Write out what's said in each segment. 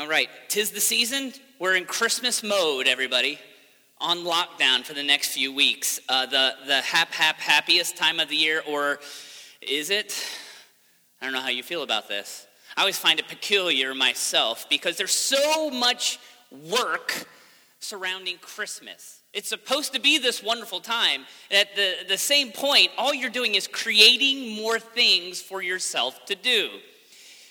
All right, tis the season. We're in Christmas mode, everybody, on lockdown for the next few weeks. Uh, the the hap hap happiest time of the year, or is it? I don't know how you feel about this. I always find it peculiar myself because there's so much work surrounding Christmas. It's supposed to be this wonderful time. At the, the same point, all you're doing is creating more things for yourself to do.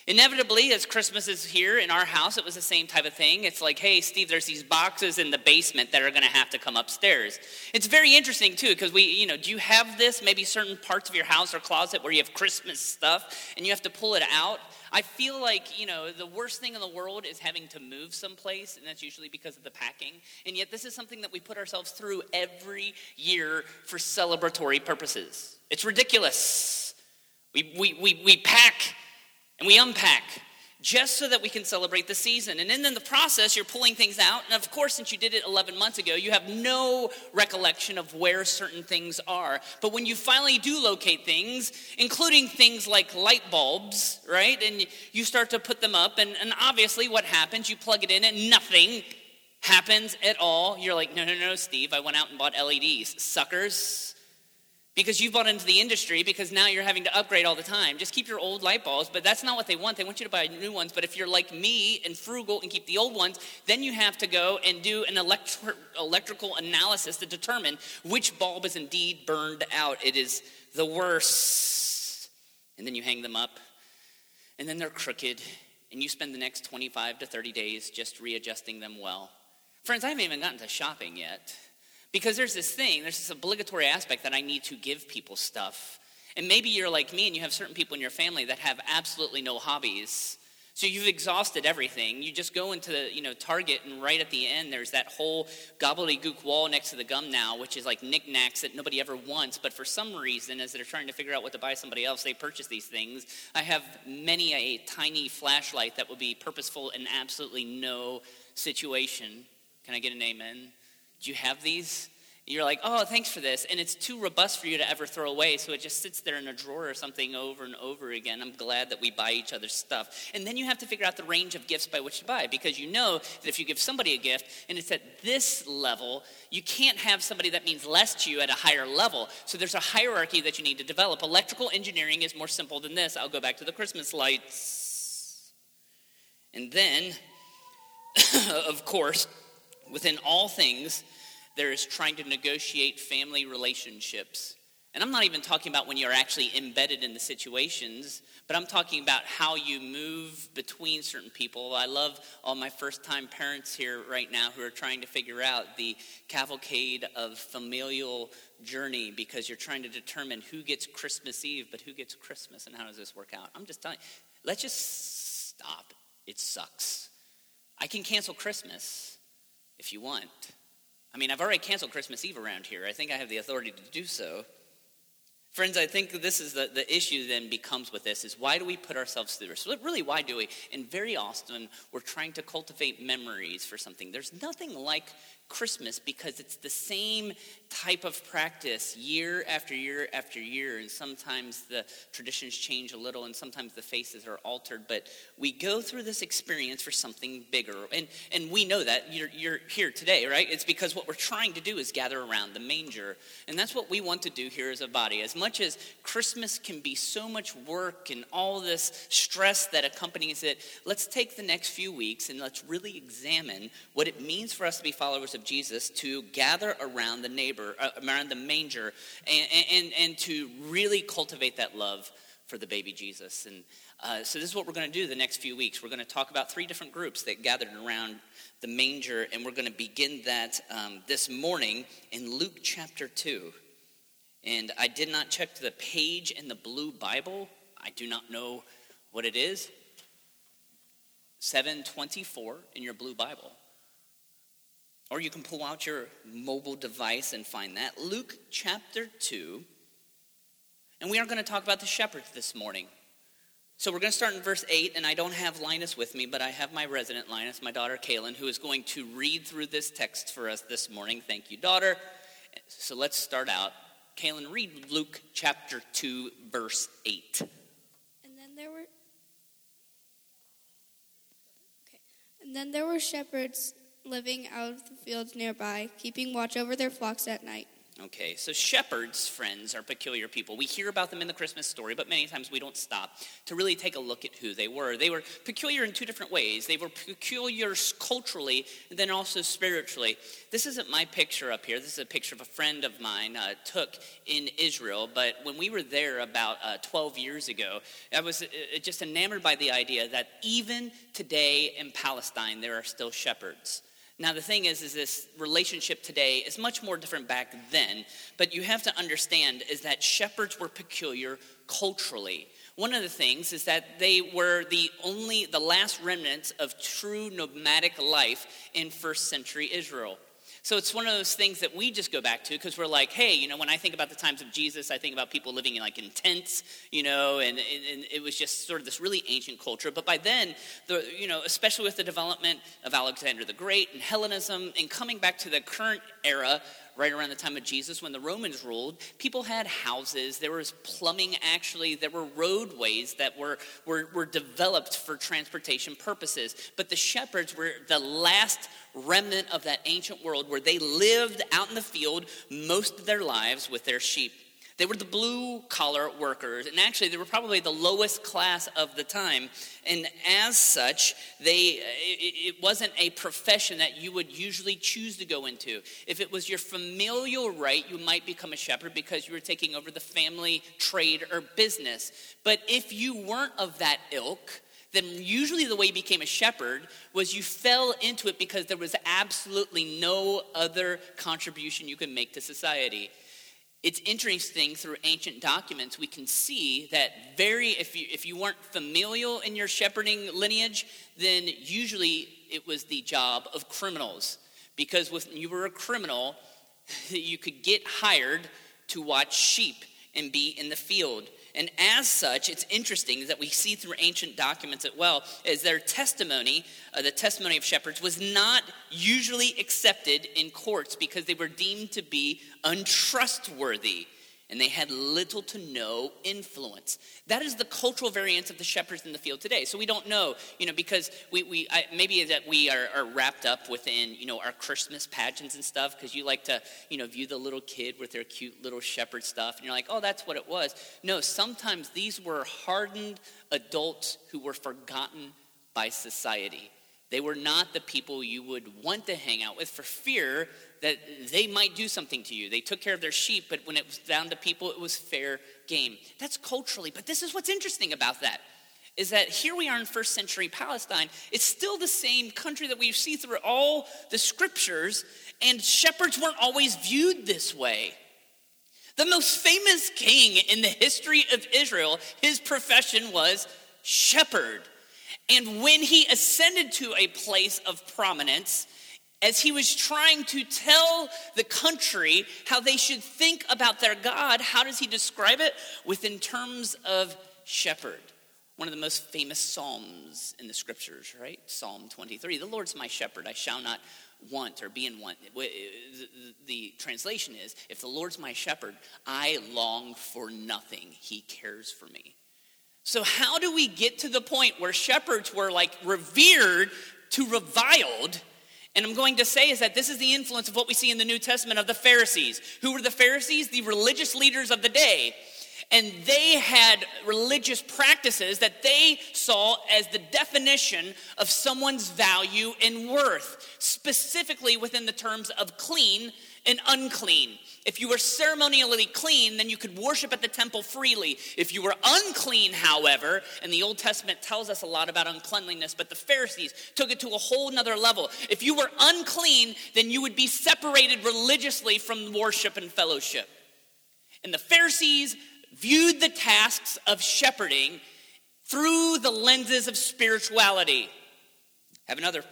Inevitably, as Christmas is here in our house, it was the same type of thing. It's like, hey, Steve, there's these boxes in the basement that are going to have to come upstairs. It's very interesting, too, because we, you know, do you have this, maybe certain parts of your house or closet where you have Christmas stuff and you have to pull it out? I feel like, you know, the worst thing in the world is having to move someplace, and that's usually because of the packing. And yet, this is something that we put ourselves through every year for celebratory purposes. It's ridiculous. We, we, we, we pack and we unpack just so that we can celebrate the season. And then in the process, you're pulling things out. And of course, since you did it 11 months ago, you have no recollection of where certain things are. But when you finally do locate things, including things like light bulbs, right? And you start to put them up, and, and obviously, what happens? You plug it in, and nothing happens at all. You're like, no, no, no, Steve, I went out and bought LEDs. Suckers because you've bought into the industry because now you're having to upgrade all the time. Just keep your old light bulbs, but that's not what they want. They want you to buy new ones. But if you're like me and frugal and keep the old ones, then you have to go and do an electri- electrical analysis to determine which bulb is indeed burned out. It is the worst. And then you hang them up, and then they're crooked, and you spend the next 25 to 30 days just readjusting them well. Friends, I haven't even gotten to shopping yet. Because there's this thing, there's this obligatory aspect that I need to give people stuff. And maybe you're like me and you have certain people in your family that have absolutely no hobbies. So you've exhausted everything. You just go into the, you know, Target and right at the end there's that whole gobbledygook wall next to the gum now, which is like knickknacks that nobody ever wants. But for some reason, as they're trying to figure out what to buy somebody else, they purchase these things. I have many a tiny flashlight that would be purposeful in absolutely no situation. Can I get an amen? Do you have these? You're like, oh, thanks for this. And it's too robust for you to ever throw away, so it just sits there in a drawer or something over and over again. I'm glad that we buy each other stuff. And then you have to figure out the range of gifts by which to buy, because you know that if you give somebody a gift and it's at this level, you can't have somebody that means less to you at a higher level. So there's a hierarchy that you need to develop. Electrical engineering is more simple than this. I'll go back to the Christmas lights. And then, of course, within all things, there is trying to negotiate family relationships. And I'm not even talking about when you're actually embedded in the situations, but I'm talking about how you move between certain people. I love all my first time parents here right now who are trying to figure out the cavalcade of familial journey because you're trying to determine who gets Christmas Eve, but who gets Christmas and how does this work out. I'm just telling you, let's just stop. It sucks. I can cancel Christmas if you want. I mean, I've already canceled Christmas Eve around here. I think I have the authority to do so. Friends, I think this is the, the issue then becomes with this is why do we put ourselves through this? Really, why do we? And very often we're trying to cultivate memories for something. There's nothing like Christmas because it's the same type of practice year after year after year. And sometimes the traditions change a little and sometimes the faces are altered. But we go through this experience for something bigger. And, and we know that. You're, you're here today, right? It's because what we're trying to do is gather around the manger. And that's what we want to do here as a body. As much as Christmas can be so much work and all this stress that accompanies it, let's take the next few weeks and let's really examine what it means for us to be followers of of Jesus to gather around the neighbor, uh, around the manger, and, and, and to really cultivate that love for the baby Jesus. And uh, so, this is what we're going to do the next few weeks. We're going to talk about three different groups that gathered around the manger, and we're going to begin that um, this morning in Luke chapter 2. And I did not check the page in the blue Bible, I do not know what it is. 724 in your blue Bible. Or you can pull out your mobile device and find that. Luke chapter 2. And we are going to talk about the shepherds this morning. So we're going to start in verse 8, and I don't have Linus with me, but I have my resident Linus, my daughter Kaylin, who is going to read through this text for us this morning. Thank you, daughter. So let's start out. Kaylin, read Luke chapter 2, verse 8. And then there were Okay. And then there were shepherds living out of the fields nearby, keeping watch over their flocks at night. Okay, so shepherds, friends, are peculiar people. We hear about them in the Christmas story, but many times we don't stop to really take a look at who they were. They were peculiar in two different ways. They were peculiar culturally and then also spiritually. This isn't my picture up here. This is a picture of a friend of mine uh, took in Israel, but when we were there about uh, 12 years ago, I was uh, just enamored by the idea that even today in Palestine, there are still shepherds. Now, the thing is, is this relationship today is much more different back then, but you have to understand is that shepherds were peculiar culturally. One of the things is that they were the only, the last remnants of true nomadic life in first century Israel. So it's one of those things that we just go back to because we're like, hey, you know, when I think about the times of Jesus, I think about people living in like in tents, you know, and, and, it was just sort of this really ancient culture. But by then, the, you know, especially with the development of Alexander the Great and Hellenism and coming back to the current era, right around the time of Jesus when the Romans ruled, people had houses, there was plumbing actually, there were roadways that were, were, were developed for transportation purposes. But the shepherds were the last remnant of that ancient world where they lived out in the field most of their lives with their sheep. They were the blue collar workers, and actually, they were probably the lowest class of the time. And as such, they, it wasn't a profession that you would usually choose to go into. If it was your familial right, you might become a shepherd because you were taking over the family trade or business. But if you weren't of that ilk, then usually the way you became a shepherd was you fell into it because there was absolutely no other contribution you could make to society it's interesting through ancient documents we can see that very if you if you weren't familial in your shepherding lineage then usually it was the job of criminals. Because when you were a criminal you could get hired to watch sheep and be in the field and as such, it's interesting that we see through ancient documents as well, is their testimony, uh, the testimony of shepherds, was not usually accepted in courts because they were deemed to be untrustworthy and they had little to no influence. That is the cultural variance of the shepherds in the field today. So we don't know, you know, because we, we I, maybe that we are, are, wrapped up within, you know, our Christmas pageants and stuff because you like to, you know, view the little kid with their cute little shepherd stuff and you're like, oh, that's what it was. No, sometimes these were hardened adults who were forgotten by society. They were not the people you would want to hang out with for fear that they might do something to you. They took care of their sheep, but when it was down to people, it was fair game. That's culturally, but this is what's interesting about that. Is that here we are in first century Palestine. It's still the same country that we see through all the scriptures, and shepherds weren't always viewed this way. The most famous king in the history of Israel, his profession was shepherd. And when he ascended to a place of prominence, as he was trying to tell the country how they should think about their God, how does he describe it? Within terms of shepherd. One of the most famous psalms in the scriptures, right? Psalm 23. The Lord's my shepherd, I shall not want or be in want. Uh, the translation is if the Lord's my shepherd, I long for nothing. He cares for me. So, how do we get to the point where shepherds were like revered to reviled? And I'm going to say is that this is the influence of what we see in the New Testament of the Pharisees. Who were the Pharisees? The religious leaders of the day. And they had religious practices that they saw as the definition of someone's value and worth, specifically within the terms of clean and unclean. If you were ceremonially clean, then you could worship at the temple freely. If you were unclean, however, and the Old Testament tells us a lot about uncleanliness, but the Pharisees took it to a whole nother level. If you were unclean, then you would be separated religiously from worship and fellowship. And the Pharisees viewed the tasks of shepherding through the lenses of spirituality. I have another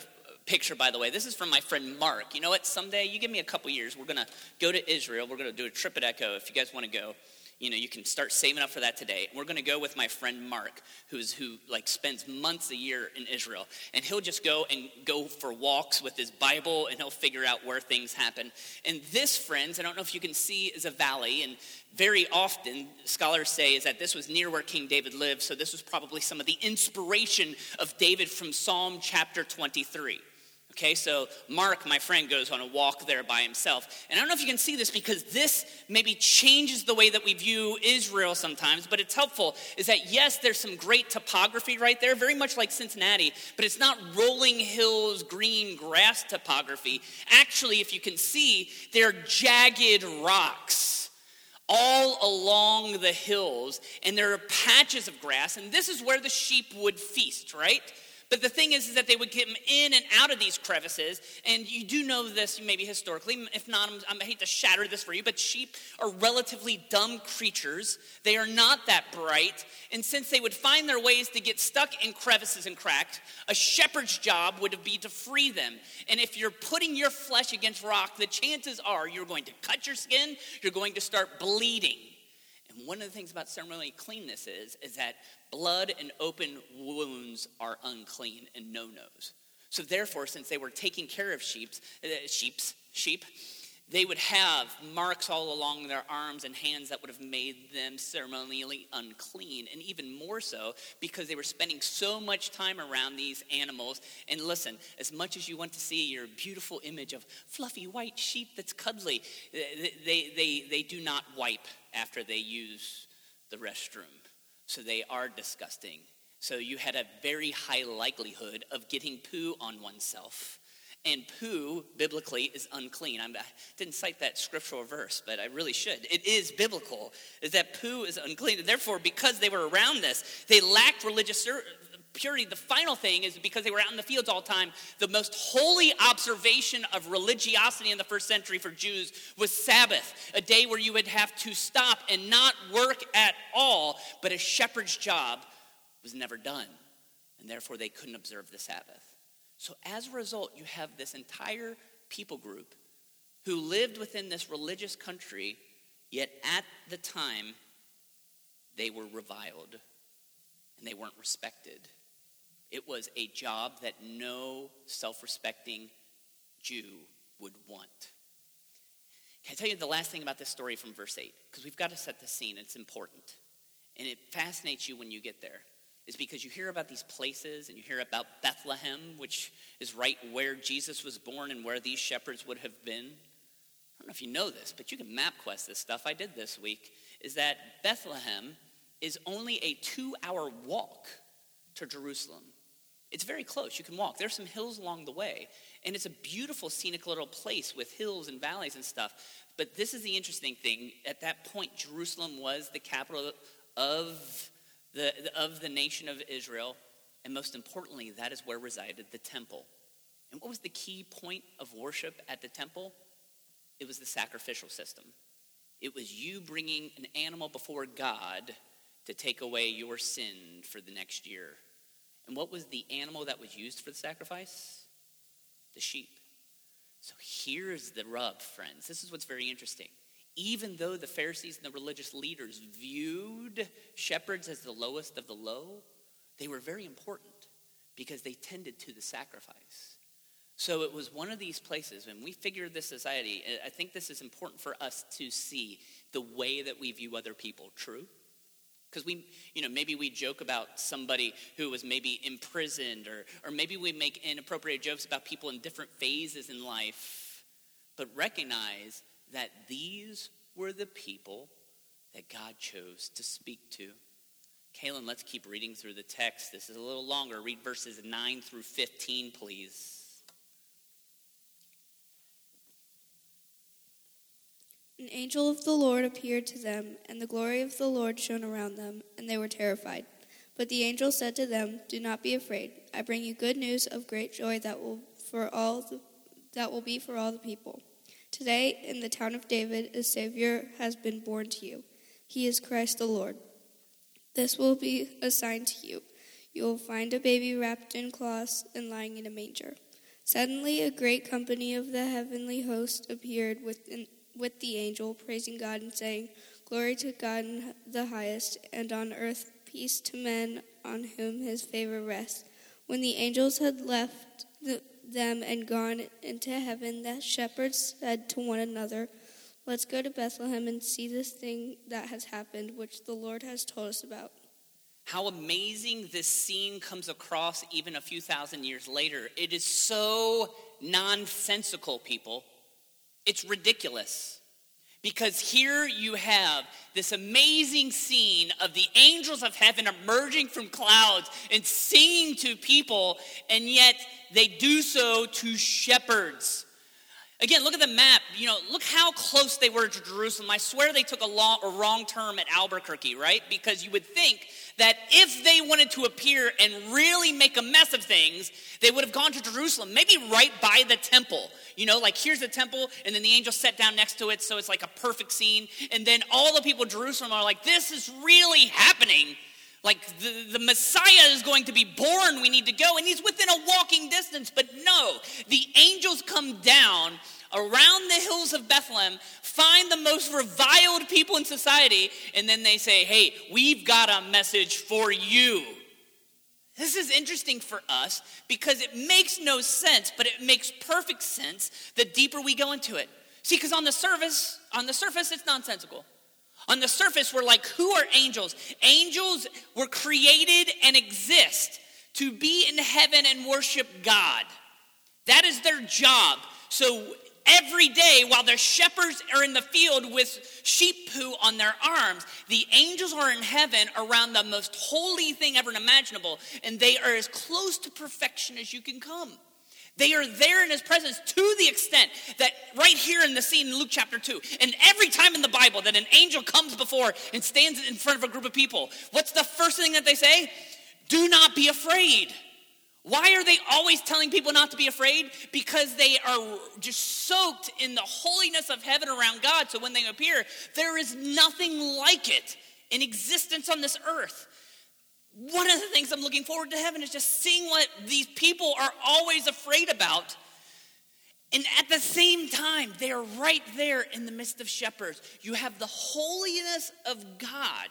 picture, by the way. This is from my friend Mark. You know what? Someday, you give me a couple years, we're going to go to Israel. We're going to do a trip at Echo if you guys want to go. you know, you can start saving up for that today. We're going to go with my friend Mark, who's who like spends months a year in Israel, and he'll just go and go for walks with his Bible, and he'll figure out where things happen. And this, friends, I don't know if you can see, is a valley, and very often scholars say is that this was near where King David lived, so this was probably some of the inspiration of David from Psalm chapter 23. Okay, so Mark, my friend, goes on a walk there by himself. And I don't know if you can see this because this maybe changes the way that we view Israel sometimes, but it's helpful. Is that yes, there's some great topography right there, very much like Cincinnati, but it's not rolling hills, green grass topography. Actually, if you can see, they're jagged rocks all along the hills, and there are patches of grass, and this is where the sheep would feast, right? But the thing is, is that they would get in and out of these crevices. And you do know this maybe historically. If not, I'm, I hate to shatter this for you, but sheep are relatively dumb creatures. They are not that bright. And since they would find their ways to get stuck in crevices and cracks, a shepherd's job would be to free them. And if you're putting your flesh against rock, the chances are you're going to cut your skin, you're going to start bleeding. And one of the things about ceremonial cleanness is, is that blood and open wounds are unclean and no-nos. So therefore, since they were taking care of sheep's, uh, sheep's, sheep, they would have marks all along their arms and hands that would have made them ceremonially unclean. And even more so because they were spending so much time around these animals. And listen, as much as you want to see your beautiful image of fluffy white sheep that's cuddly, they, they, they, they do not wipe after they use the restroom. So they are disgusting. So you had a very high likelihood of getting poo on oneself. And poo, biblically, is unclean. I'm, i did not cite that scriptural verse, but I really should. It is biblical, is that poo is unclean. And therefore, because they were around this, they lacked religious purity. The final thing is because they were out in the fields all the time, the most holy observation of religiosity in the first century for Jews was Sabbath, a day where you would have to stop and not work at all, but a shepherd's job was never done. And therefore, they couldn't observe the Sabbath. So, as a result, you have this entire people group who lived within this religious country, yet at the time, they were reviled and they weren't respected. It was a job that no self respecting Jew would want. Can I tell you the last thing about this story from verse 8? Because we've got to set the scene, it's important. And it fascinates you when you get there, is because you hear about these places and you hear about Bethlehem, which is right where Jesus was born and where these shepherds would have been. I don't know if you know this, but you can map quest this stuff. I did this week. Is that Bethlehem is only a two hour walk to Jerusalem. It's very close. You can walk. There's some hills along the way. And it's a beautiful, scenic little place with hills and valleys and stuff. But this is the interesting thing. At that point, Jerusalem was the capital of the, of the nation of Israel. And most importantly, that is where resided the temple. And what was the key point of worship at the temple? It was the sacrificial system. It was you bringing an animal before God to take away your sin for the next year. And what was the animal that was used for the sacrifice? The sheep. So here's the rub, friends. This is what's very interesting. Even though the Pharisees and the religious leaders viewed shepherds as the lowest of the low, they were very important because they tended to the sacrifice. So it was one of these places when we figure this society, I think this is important for us to see the way that we view other people. True? Because we, you know, maybe we joke about somebody who was maybe imprisoned, or, or maybe we make inappropriate jokes about people in different phases in life, but recognize that these were the people that God chose to speak to. Kaylin, let's keep reading through the text. This is a little longer. Read verses 9 through 15, please. An angel of the Lord appeared to them, and the glory of the Lord shone around them, and they were terrified. But the angel said to them, "Do not be afraid. I bring you good news of great joy that will for all the, that will be for all the people. Today in the town of David a savior has been born to you. He is Christ the Lord. This will be a sign to you. You will find a baby wrapped in cloths and lying in a manger." Suddenly a great company of the heavenly host appeared with with the angel, praising God and saying, Glory to God in the highest, and on earth peace to men on whom his favor rests. When the angels had left the, them and gone into heaven, the shepherds said to one another, Let's go to Bethlehem and see this thing that has happened, which the Lord has told us about. How amazing this scene comes across even a few thousand years later. It is so nonsensical, people. It's ridiculous. Because here you have this amazing scene of the angels of heaven emerging from clouds and singing to people, and yet they do so to shepherds. Again, look at the map. You know, look how close they were to Jerusalem. I swear they took a, long, a wrong turn at Albuquerque, right? Because you would think that if they wanted to appear and really make a mess of things, they would have gone to Jerusalem, maybe right by the temple. You know, like here's the temple, and then the angel sat down next to it, so it's like a perfect scene. And then all the people of Jerusalem are like, this is really happening. Like the, the Messiah is going to be born, we need to go. And he's within a walking distance. But no, the angels come down around the hills of Bethlehem, find the most reviled people in society, and then they say, hey, we've got a message for you. This is interesting for us because it makes no sense, but it makes perfect sense the deeper we go into it. See, because on the surface, on the surface, it's nonsensical. On the surface, we're like, who are angels? Angels were created and exist to be in heaven and worship God. That is their job. So every day, while the shepherds are in the field with sheep poo on their arms, the angels are in heaven around the most holy thing ever imaginable, and they are as close to perfection as you can come. They are there in his presence to the extent that right here in the scene in Luke chapter 2, and every time in the Bible that an angel comes before and stands in front of a group of people, what's the first thing that they say? Do not be afraid. Why are they always telling people not to be afraid? Because they are just soaked in the holiness of heaven around God. So when they appear, there is nothing like it in existence on this earth. One of the things I'm looking forward to heaven is just seeing what these people are always afraid about. And at the same time, they are right there in the midst of shepherds. You have the holiness of God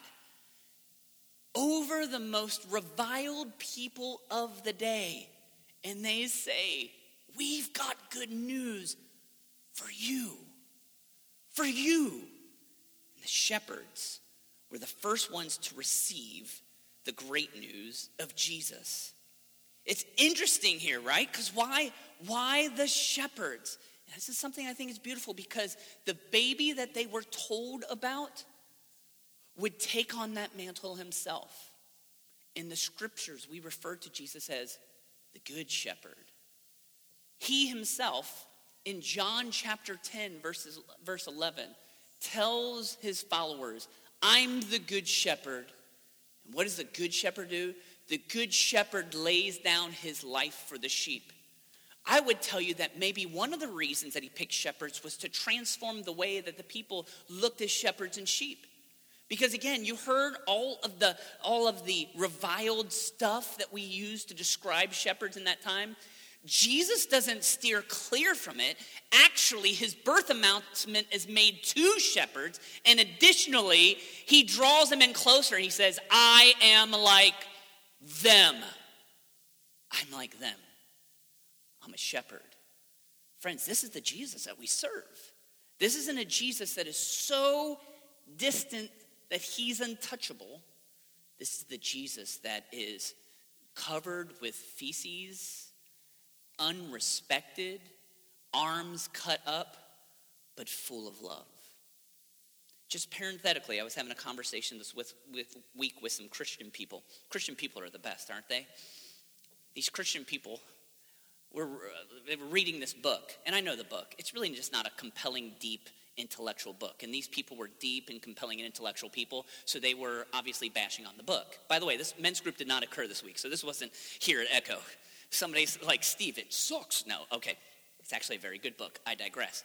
over the most reviled people of the day. And they say, We've got good news for you. For you. And the shepherds were the first ones to receive the great news of Jesus. It's interesting here, right? Because why, why the shepherds? And this is something I think is beautiful because the baby that they were told about would take on that mantle himself. In the scriptures, we refer to Jesus as the Good Shepherd. He himself, in John chapter 10, verses, verse 11, tells his followers, I'm the Good Shepherd. And what does the Good Shepherd do? The Good Shepherd lays down his life for the sheep. I would tell you that maybe one of the reasons that he picked shepherds was to transform the way that the people looked at shepherds and sheep. Because again, you heard all of the all of the reviled stuff that we use to describe shepherds in that time. Jesus doesn't steer clear from it. Actually, his birth announcement is made to shepherds, and additionally, he draws them in closer. He says, I am like them. I'm like them. I'm a shepherd. Friends, this is the Jesus that we serve. This isn't a Jesus that is so distant that he's untouchable. This is the Jesus that is covered with feces, unrespected, arms cut up, but full of love. Just parenthetically, I was having a conversation this with, with week with some Christian people. Christian people are the best, aren't they? These Christian people were, uh, were reading this book, and I know the book. It's really just not a compelling, deep intellectual book. And these people were deep and compelling and intellectual people, so they were obviously bashing on the book. By the way, this men's group did not occur this week, so this wasn't here at Echo. Somebody's like, Steve, it sucks. No, okay. It's actually a very good book. I digress.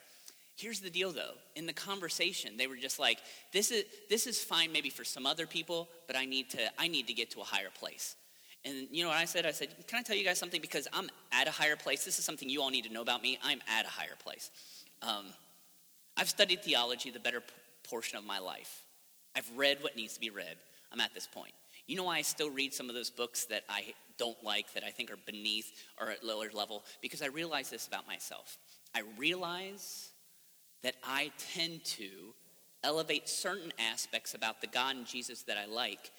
Here's the deal though. In the conversation, they were just like, this is this is fine maybe for some other people, but I need to I need to get to a higher place. And you know what I said? I said, Can I tell you guys something? Because I'm at a higher place. This is something you all need to know about me. I'm at a higher place. Um, I've studied theology the better portion of my life. I've read what needs to be read. I'm at this point. You know why I still read some of those books that I don't like, that I think are beneath or at lower level? Because I realize this about myself. I realize that I tend to elevate certain aspects about the God and Jesus that I like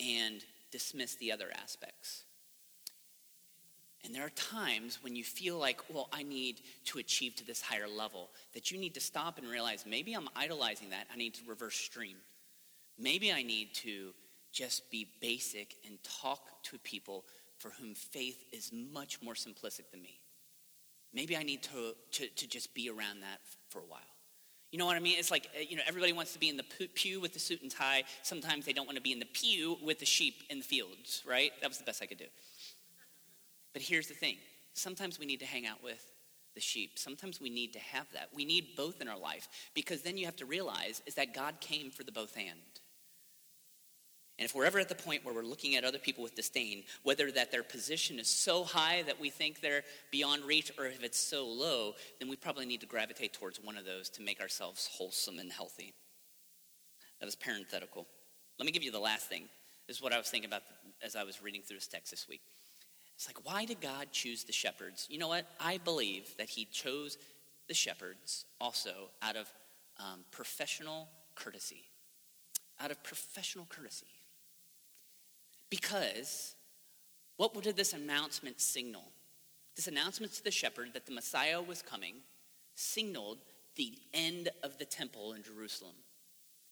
and dismiss the other aspects. And there are times when you feel like, well, I need to achieve to this higher level, that you need to stop and realize maybe I'm idolizing that. I need to reverse stream. Maybe I need to just be basic and talk to people for whom faith is much more simplistic than me. Maybe I need to, to, to just be around that for a while. You know what I mean? It's like, uh, you know, everybody wants to be in the pew with the suit and tie. Sometimes they don't want to be in the pew with the sheep in the fields, right? That was the best I could do. But here's the thing sometimes we need to hang out with the sheep. Sometimes we need to have that. We need both in our life because then you have to realize is that God came for the both and. And if we're ever at the point where we're looking at other people with disdain, whether that their position is so high that we think they're beyond reach or if it's so low, then we probably need to gravitate towards one of those to make ourselves wholesome and healthy. That was parenthetical. Let me give you the last thing. This is what I was thinking about as I was reading through this text this week. It's like, why did God choose the shepherds? You know what? I believe that He chose the shepherds also out of um, professional courtesy. Out of professional courtesy. Because what did this announcement signal? This announcement to the shepherd that the Messiah was coming signaled the end of the temple in Jerusalem.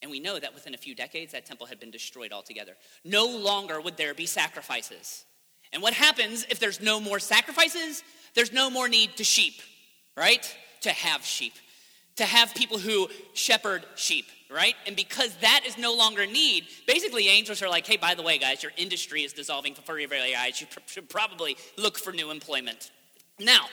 And we know that within a few decades, that temple had been destroyed altogether. No longer would there be sacrifices. And what happens if there's no more sacrifices? There's no more need to sheep, right? To have sheep, to have people who shepherd sheep right? And because that is no longer a need, basically angels are like, hey, by the way, guys, your industry is dissolving for your very eyes. You should probably look for new employment. Now,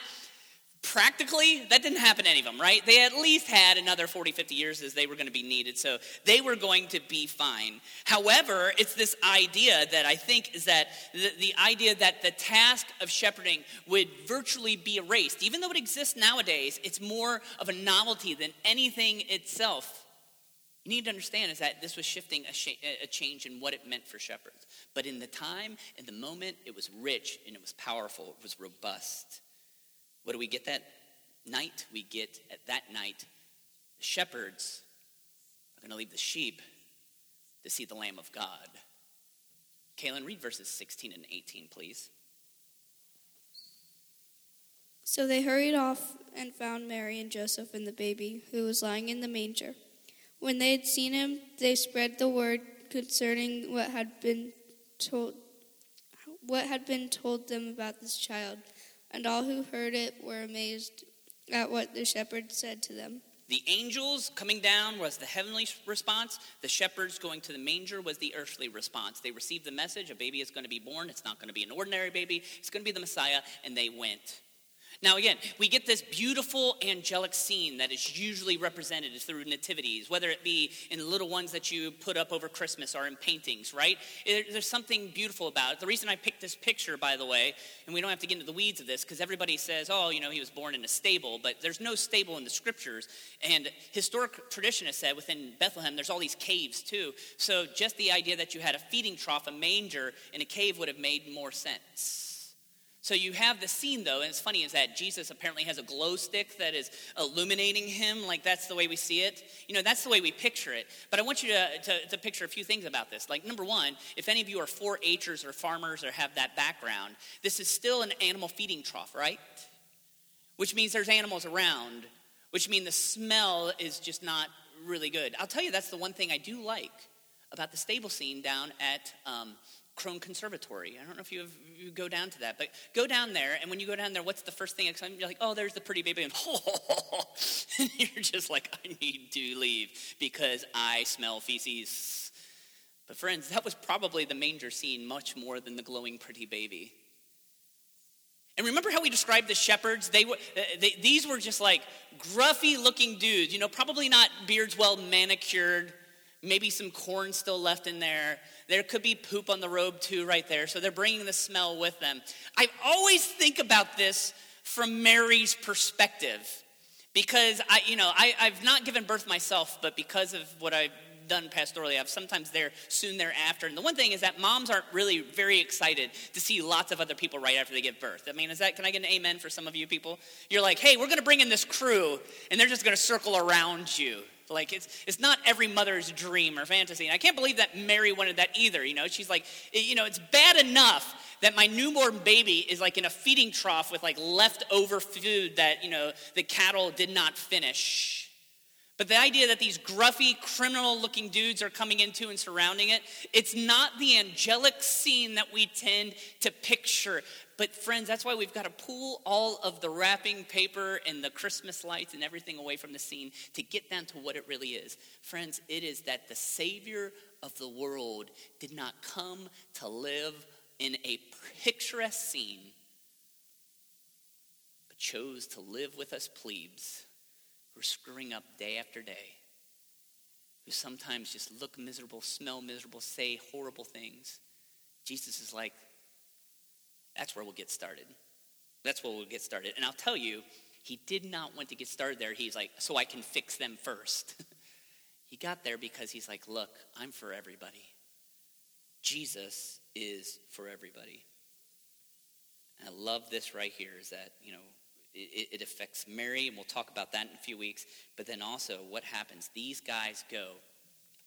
practically, that didn't happen to any of them, right? They at least had another 40, 50 years as they were going to be needed, so they were going to be fine. However, it's this idea that I think is that the, the idea that the task of shepherding would virtually be erased. Even though it exists nowadays, it's more of a novelty than anything itself you need to understand is that this was shifting a, sh- a, change in what it meant for shepherds. But in the time, in the moment, it was rich and it was powerful, it was robust. What do we get that night? We get at that night, the shepherds are going to leave the sheep to see the Lamb of God. Kaylin, read verses 16 and 18, please. So they hurried off and found Mary and Joseph and the baby, who was lying in the manger. When they had seen him, they spread the word concerning what had been told what had been told them about this child, and all who heard it were amazed at what the shepherds said to them. The angels coming down was the heavenly response. The shepherds going to the manger was the earthly response. They received the message a baby is going to be born. It's not going to be an ordinary baby, it's going to be the Messiah, and they went. Now, again, we get this beautiful angelic scene that is usually represented through nativities, whether it be in little ones that you put up over Christmas or in paintings, right? There's something beautiful about it. The reason I picked this picture, by the way, and we don't have to get into the weeds of this because everybody says, oh, you know, he was born in a stable, but there's no stable in the scriptures. And historic tradition has said within Bethlehem, there's all these caves too. So just the idea that you had a feeding trough, a manger, in a cave would have made more sense. So you have the scene though, and it's funny is that Jesus apparently has a glow stick that is illuminating him, like that's the way we see it. You know, that's the way we picture it. But I want you to, to, to picture a few things about this. Like, number one, if any of you are 4 Hers or farmers or have that background, this is still an animal feeding trough, right? Which means there's animals around, which means the smell is just not really good. I'll tell you, that's the one thing I do like about the stable scene down at um, Krohn Conservatory. I don't know if you, have, you go down to that, but go down there, and when you go down there, what's the first thing? You're like, oh, there's the pretty baby, and, and you're just like, I need to leave because I smell feces. But friends, that was probably the manger scene much more than the glowing pretty baby. And remember how we described the shepherds? They were, uh, they, these were just like gruffy looking dudes, you know, probably not beards well manicured, maybe some corn still left in there. There could be poop on the robe too, right there. So they're bringing the smell with them. I always think about this from Mary's perspective because I, you know, I, I've not given birth myself, but because of what I've done pastorally. I've sometimes there soon thereafter. And the one thing is that moms aren't really very excited to see lots of other people right after they give birth. I mean, is that, can I get an amen for some of you people? You're like, hey, we're going to bring in this crew, and they're just going to circle around you. Like, it's, it's not every mother's dream or fantasy. And I can't believe that Mary wanted that either. You know, she's like, you know, it's bad enough that my newborn baby is like in a feeding trough with like leftover food that, you know, the cattle did not finish. But the idea that these gruffy, criminal looking dudes are coming into and surrounding it, it's not the angelic scene that we tend to picture. But, friends, that's why we've got to pull all of the wrapping paper and the Christmas lights and everything away from the scene to get down to what it really is. Friends, it is that the Savior of the world did not come to live in a picturesque scene, but chose to live with us plebes who are screwing up day after day, who sometimes just look miserable, smell miserable, say horrible things. Jesus is like, that's where we'll get started. That's where we'll get started. And I'll tell you, he did not want to get started there. He's like, so I can fix them first. he got there because he's like, look, I'm for everybody. Jesus is for everybody. And I love this right here is that, you know, it, it, affects Mary, and we'll talk about that in a few weeks. But then also, what happens? These guys go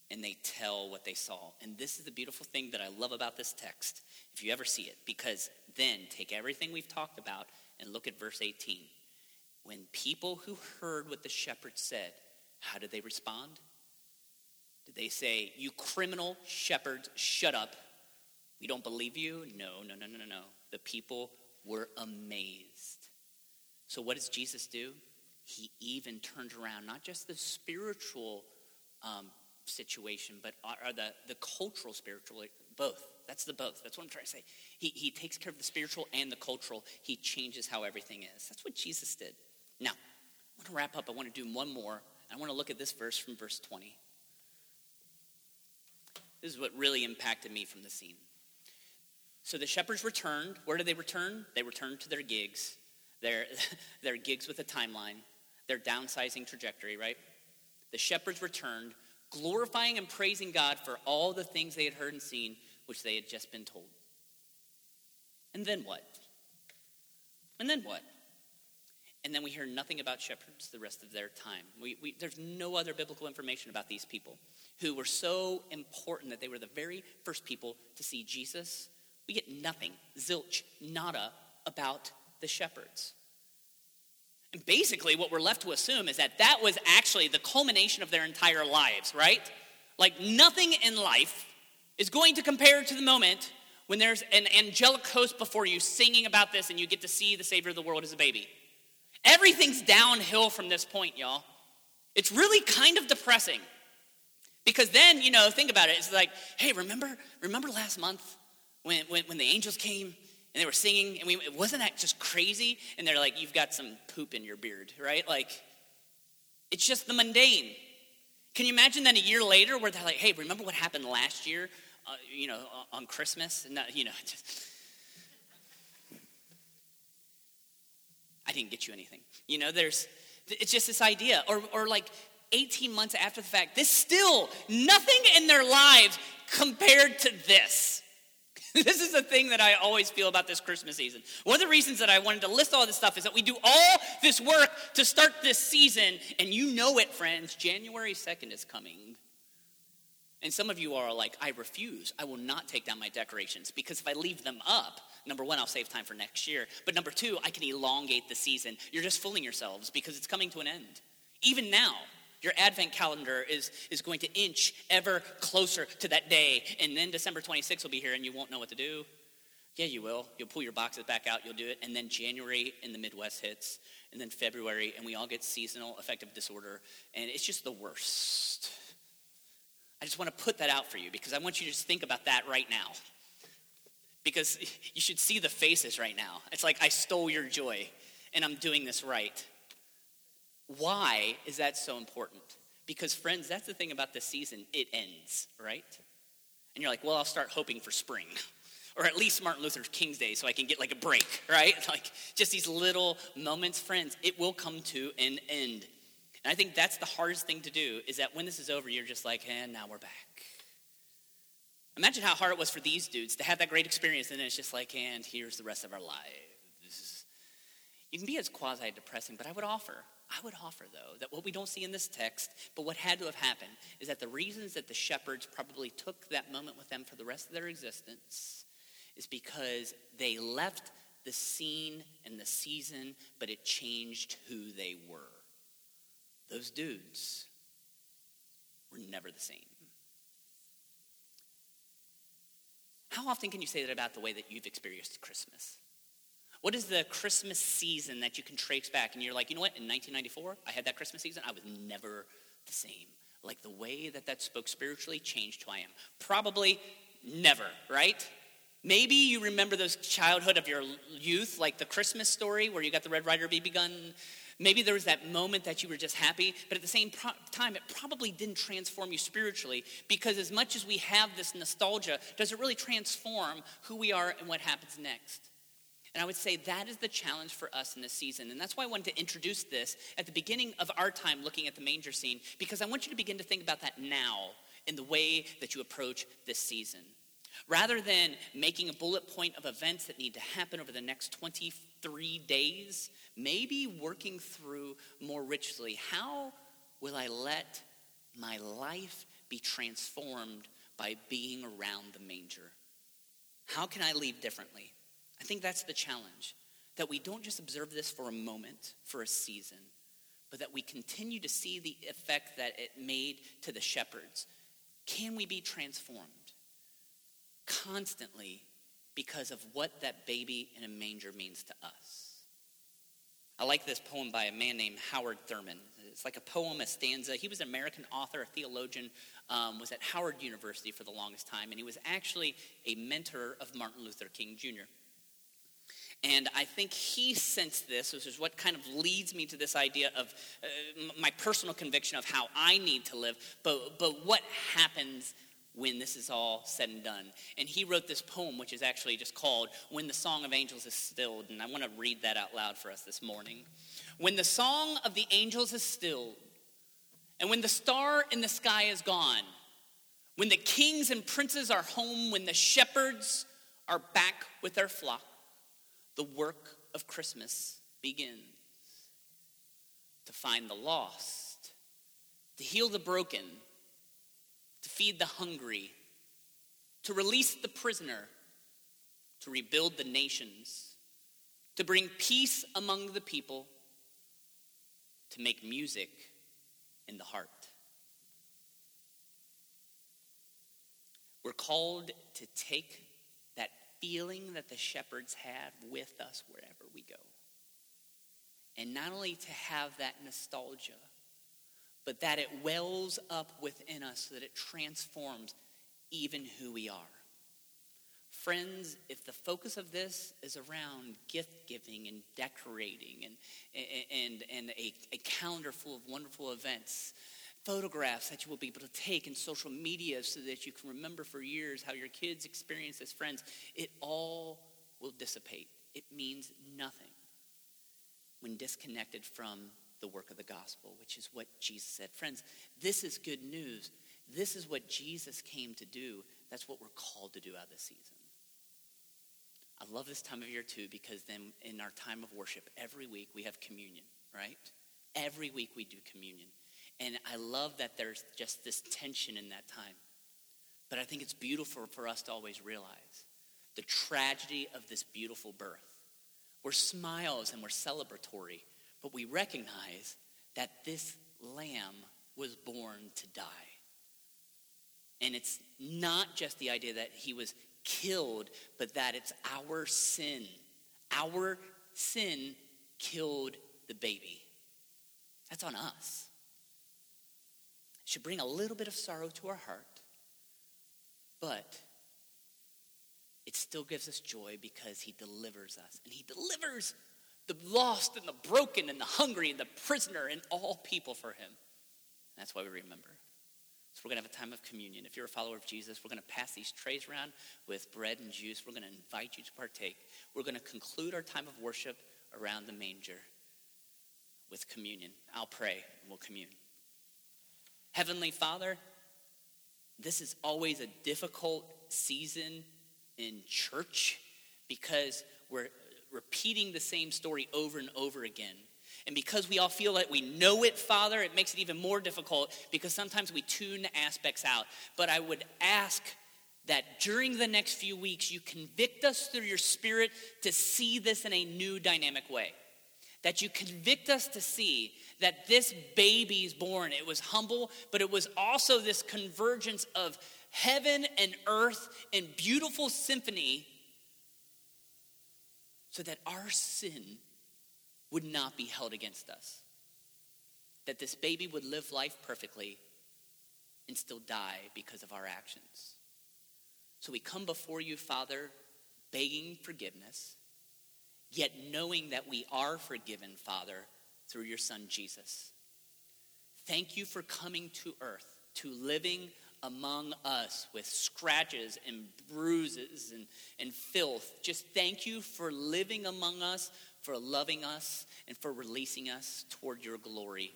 and they tell what they saw. And this is the beautiful thing that I love about this text, if you ever see it, because then take everything we've talked about and look at verse 18. When people who heard what the shepherds said, how did they respond? Did they say, You criminal shepherds, shut up? We don't believe you? No, no, no, no, no, no. The people were amazed. So, what does Jesus do? He even turned around, not just the spiritual um, situation, but are the, the cultural spiritual, both. That's the both. That's what I'm trying to say. He, he takes care of the spiritual and the cultural. He changes how everything is. That's what Jesus did. Now, I want to wrap up. I want to do one more. I want to look at this verse from verse 20. This is what really impacted me from the scene. So the shepherds returned. Where did they return? They returned to their gigs, their, their gigs with a timeline, their downsizing trajectory, right? The shepherds returned, glorifying and praising God for all the things they had heard and seen, which they had just been told. And then what? And then what? And then we hear nothing about shepherds the rest of their time. We, we, there's no other biblical information about these people who were so important that they were the very first people to see Jesus. We get nothing, zilch, nada, about the shepherds. And basically, what we're left to assume is that that was actually the culmination of their entire lives, right? Like nothing in life is going to compare to the moment when there's an angelic host before you singing about this and you get to see the Savior of the world as a baby. Everything's downhill from this point, y'all. It's really kind of depressing. Because then, you know, think about it. It's like, hey, remember, remember last month when, when, when the angels came and they were singing, and we, wasn't that just crazy? And they're like, you've got some poop in your beard, right? Like, it's just the mundane. Can you imagine then a year later where they're like, hey, remember what happened last year, uh, you know, on Christmas? And, you know, just, I didn't get you anything. You know, there's, it's just this idea. Or, or like 18 months after the fact, this still, nothing in their lives compared to this. this is the thing that I always feel about this Christmas season. One of the reasons that I wanted to list all this stuff is that we do all this work to start this season, and you know it, friends. January 2nd is coming. And some of you are like, I refuse. I will not take down my decorations because if I leave them up, number one, I'll save time for next year. But number two, I can elongate the season. You're just fooling yourselves because it's coming to an end. Even now, your advent calendar is, is going to inch ever closer to that day. And then December 26th will be here and you won't know what to do. Yeah, you will. You'll pull your boxes back out, you'll do it. And then January in the Midwest hits, and then February, and we all get seasonal affective disorder. And it's just the worst. I just want to put that out for you because I want you to just think about that right now. Because you should see the faces right now. It's like, I stole your joy, and I'm doing this right. Why is that so important? Because, friends, that's the thing about this season. It ends, right? And you're like, well, I'll start hoping for spring. Or at least Martin Luther King's Day so I can get like a break, right? Like just these little moments, friends, it will come to an end. And I think that's the hardest thing to do is that when this is over, you're just like, and now we're back. Imagine how hard it was for these dudes to have that great experience, and then it's just like, and here's the rest of our lives. You can be as quasi depressing, but I would offer, I would offer though, that what we don't see in this text, but what had to have happened, is that the reasons that the shepherds probably took that moment with them for the rest of their existence is because they left the scene and the season, but it changed who they were. Those dudes were never the same. How often can you say that about the way that you've experienced Christmas? What is the Christmas season that you can trace back and you're like, you know what, in 1994, I had that Christmas season, I was never the same. Like the way that that spoke spiritually changed who I am. Probably never, right? Maybe you remember those childhood of your youth, like the Christmas story where you got the Red Ryder BB gun Maybe there was that moment that you were just happy, but at the same pro- time, it probably didn't transform you spiritually because, as much as we have this nostalgia, does it really transform who we are and what happens next? And I would say that is the challenge for us in this season. And that's why I wanted to introduce this at the beginning of our time looking at the manger scene, because I want you to begin to think about that now in the way that you approach this season. Rather than making a bullet point of events that need to happen over the next 23 days, maybe working through more richly how will I let my life be transformed by being around the manger? How can I leave differently? I think that's the challenge that we don't just observe this for a moment, for a season, but that we continue to see the effect that it made to the shepherds. Can we be transformed constantly because of what that baby in a manger means to us? I like this poem by a man named Howard Thurman. It's like a poem, a stanza. He was an American author, a theologian, um, was at Howard University for the longest time, and he was actually a mentor of Martin Luther King Jr. And I think he sensed this, which is what kind of leads me to this idea of uh, my personal conviction of how I need to live, but, but what happens when this is all said and done. And he wrote this poem, which is actually just called When the Song of Angels is Stilled. And I want to read that out loud for us this morning. When the song of the angels is stilled, and when the star in the sky is gone, when the kings and princes are home, when the shepherds are back with their flock, the work of Christmas begins. To find the lost, to heal the broken, to feed the hungry, to release the prisoner, to rebuild the nations, to bring peace among the people, to make music in the heart. We're called to take that feeling that the shepherds had with us wherever we go. And not only to have that nostalgia, but that it wells up within us so that it transforms even who we are. Friends, if the focus of this is around gift giving and decorating and, and, and a, a calendar full of wonderful events, photographs that you will be able to take in social media so that you can remember for years how your kids experience as friends, it all will dissipate. It means nothing when disconnected from the work of the gospel, which is what Jesus said. Friends, this is good news. This is what Jesus came to do. That's what we're called to do out of this season. I love this time of year too because then in our time of worship, every week we have communion, right? Every week we do communion. And I love that there's just this tension in that time. But I think it's beautiful for us to always realize the tragedy of this beautiful birth. We're smiles and we're celebratory but we recognize that this lamb was born to die. And it's not just the idea that he was killed, but that it's our sin. Our sin killed the baby. That's on us. Should bring a little bit of sorrow to our heart, but it still gives us joy because he delivers us. And he delivers the lost and the broken and the hungry and the prisoner and all people for him. And that's why we remember. So we're going to have a time of communion. If you're a follower of Jesus, we're going to pass these trays around with bread and juice. We're going to invite you to partake. We're going to conclude our time of worship around the manger. with communion. I'll pray and we'll commune. Heavenly Father, this is always a difficult season in church because we're repeating the same story over and over again. And because we all feel like we know it, Father, it makes it even more difficult because sometimes we tune aspects out. But I would ask that during the next few weeks, you convict us through your Spirit to see this in a new dynamic way. That you convict us to see that this baby is born. It was humble, but it was also this convergence of heaven and earth in beautiful symphony so that our sin would not be held against us. That this baby would live life perfectly and still die because of our actions. So we come before you, Father, begging forgiveness, yet knowing that we are forgiven, Father, through your Son Jesus. Thank you for coming to earth, to living among us with scratches and bruises and, and filth. Just thank you for living among us, for loving us, and for releasing us toward your glory.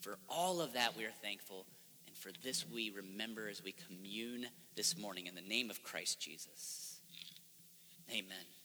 For all of that, we are thankful. And for this, we remember as we commune this morning in the name of Christ Jesus. Amen.